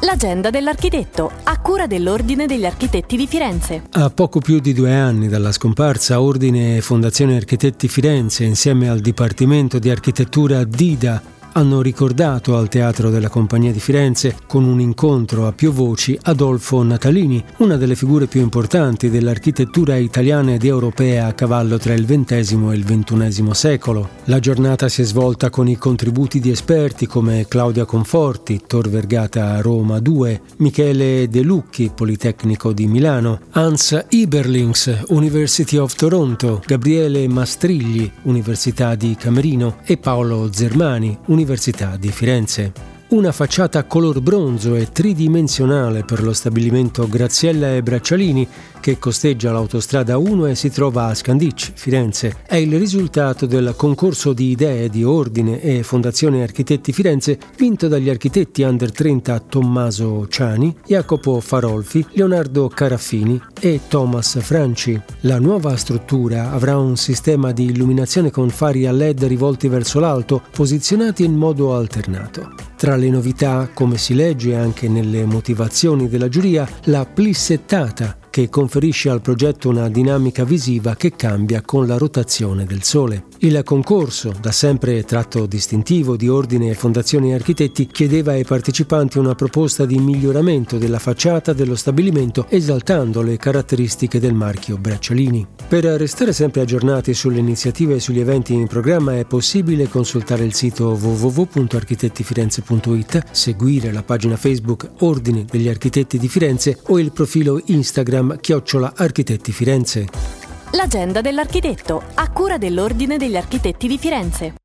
L'agenda dell'architetto, a cura dell'Ordine degli Architetti di Firenze. A poco più di due anni dalla scomparsa, Ordine e Fondazione Architetti Firenze, insieme al Dipartimento di Architettura DIDA, hanno ricordato al Teatro della Compagnia di Firenze, con un incontro a più voci, Adolfo Natalini, una delle figure più importanti dell'architettura italiana ed europea a cavallo tra il XX e il XXI secolo. La giornata si è svolta con i contributi di esperti come Claudia Conforti, Tor Vergata Roma 2, Michele De Lucchi, Politecnico di Milano, Hans Iberlings, University of Toronto, Gabriele Mastrigli, Università di Camerino e Paolo Zermani, Università Università di Firenze. Una facciata color bronzo e tridimensionale per lo stabilimento Graziella e Braccialini che costeggia l'autostrada 1 e si trova a Scandicci, Firenze. È il risultato del concorso di idee di Ordine e Fondazione Architetti Firenze vinto dagli architetti under 30 Tommaso Ciani, Jacopo Farolfi, Leonardo Caraffini e Thomas Franci. La nuova struttura avrà un sistema di illuminazione con fari a LED rivolti verso l'alto, posizionati in modo alternato. Tra le novità, come si legge anche nelle motivazioni della giuria, la plissettata che conferisce al progetto una dinamica visiva che cambia con la rotazione del Sole. Il concorso, da sempre tratto distintivo di Ordine e Fondazione Architetti, chiedeva ai partecipanti una proposta di miglioramento della facciata dello stabilimento esaltando le caratteristiche del marchio Bracciolini. Per restare sempre aggiornati sulle iniziative e sugli eventi in programma è possibile consultare il sito www.architettifirenze.it, seguire la pagina Facebook Ordine degli Architetti di Firenze o il profilo Instagram Instagram chiocciola Architetti Firenze. L'agenda dell'architetto, a cura dell'Ordine degli Architetti di Firenze.